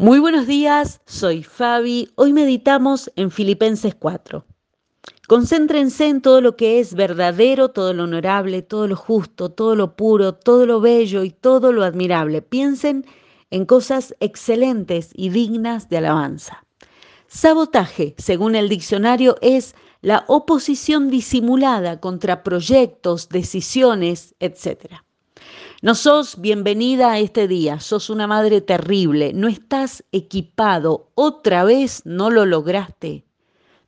Muy buenos días, soy Fabi. Hoy meditamos en Filipenses 4. Concéntrense en todo lo que es verdadero, todo lo honorable, todo lo justo, todo lo puro, todo lo bello y todo lo admirable. Piensen en cosas excelentes y dignas de alabanza. Sabotaje, según el diccionario, es la oposición disimulada contra proyectos, decisiones, etc. No sos bienvenida a este día, sos una madre terrible, no estás equipado, otra vez no lo lograste.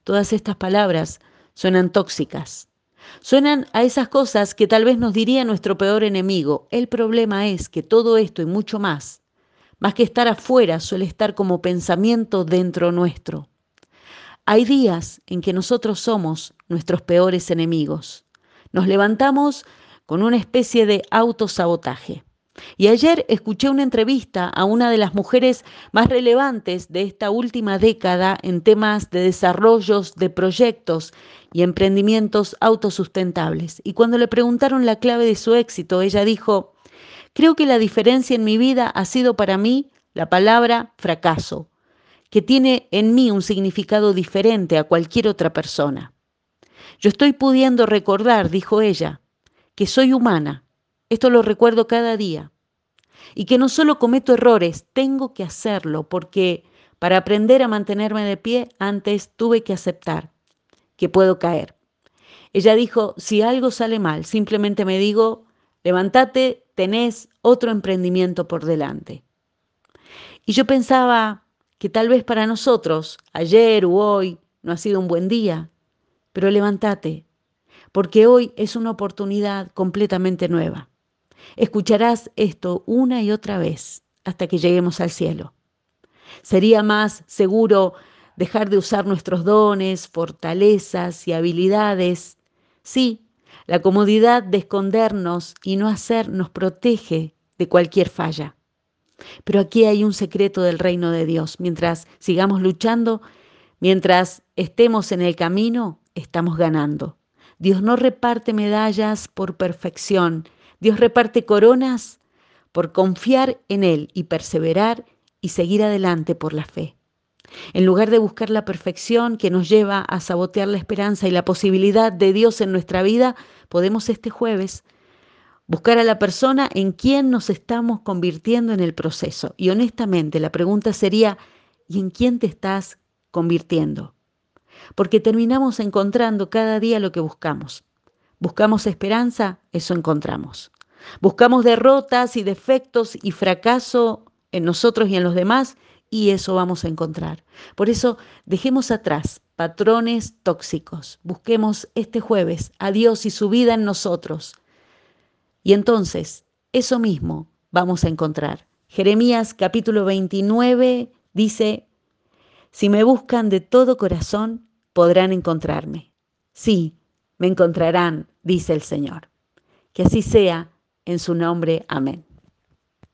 Todas estas palabras suenan tóxicas. Suenan a esas cosas que tal vez nos diría nuestro peor enemigo. El problema es que todo esto y mucho más, más que estar afuera, suele estar como pensamiento dentro nuestro. Hay días en que nosotros somos nuestros peores enemigos. Nos levantamos con una especie de autosabotaje. Y ayer escuché una entrevista a una de las mujeres más relevantes de esta última década en temas de desarrollos de proyectos y emprendimientos autosustentables. Y cuando le preguntaron la clave de su éxito, ella dijo, creo que la diferencia en mi vida ha sido para mí la palabra fracaso, que tiene en mí un significado diferente a cualquier otra persona. Yo estoy pudiendo recordar, dijo ella, que soy humana, esto lo recuerdo cada día, y que no solo cometo errores, tengo que hacerlo, porque para aprender a mantenerme de pie, antes tuve que aceptar que puedo caer. Ella dijo, si algo sale mal, simplemente me digo, levántate, tenés otro emprendimiento por delante. Y yo pensaba que tal vez para nosotros, ayer u hoy, no ha sido un buen día, pero levántate, porque hoy es una oportunidad completamente nueva. Escucharás esto una y otra vez hasta que lleguemos al cielo. Sería más seguro dejar de usar nuestros dones, fortalezas y habilidades. Sí, la comodidad de escondernos y no hacer nos protege de cualquier falla. Pero aquí hay un secreto del reino de Dios. Mientras sigamos luchando, mientras estemos en el camino, estamos ganando. Dios no reparte medallas por perfección, Dios reparte coronas por confiar en Él y perseverar y seguir adelante por la fe. En lugar de buscar la perfección que nos lleva a sabotear la esperanza y la posibilidad de Dios en nuestra vida, podemos este jueves buscar a la persona en quien nos estamos convirtiendo en el proceso. Y honestamente la pregunta sería, ¿y en quién te estás convirtiendo? Porque terminamos encontrando cada día lo que buscamos. Buscamos esperanza, eso encontramos. Buscamos derrotas y defectos y fracaso en nosotros y en los demás, y eso vamos a encontrar. Por eso, dejemos atrás patrones tóxicos. Busquemos este jueves a Dios y su vida en nosotros. Y entonces, eso mismo vamos a encontrar. Jeremías capítulo 29 dice, si me buscan de todo corazón, podrán encontrarme. Sí, me encontrarán, dice el Señor. Que así sea, en su nombre. Amén.